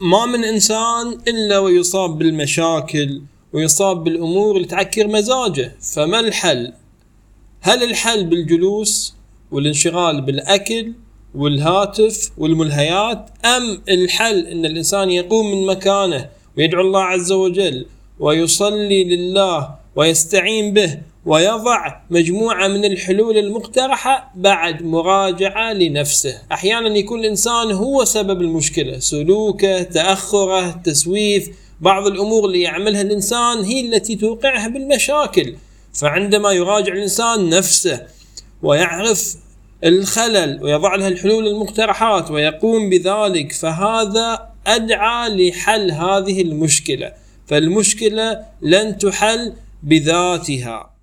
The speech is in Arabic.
ما من إنسان إلا ويصاب بالمشاكل ويصاب بالأمور اللي تعكر مزاجه. فما الحل؟ هل الحل بالجلوس والانشغال بالأكل والهاتف والملهيات أم الحل إن الإنسان يقوم من مكانه ويدعو الله عز وجل ويصلي لله ويستعين به ويضع مجموعة من الحلول المقترحة بعد مراجعة لنفسه. أحيانا يكون الإنسان هو سبب المشكلة سلوكه تأخره تسويف بعض الأمور اللي يعملها الإنسان هي التي توقعه بالمشاكل. فعندما يراجع الإنسان نفسه ويعرف الخلل ويضع لها الحلول المقترحات ويقوم بذلك فهذا أدعى لحل هذه المشكلة. فالمشكلة لن تحل بذاتها.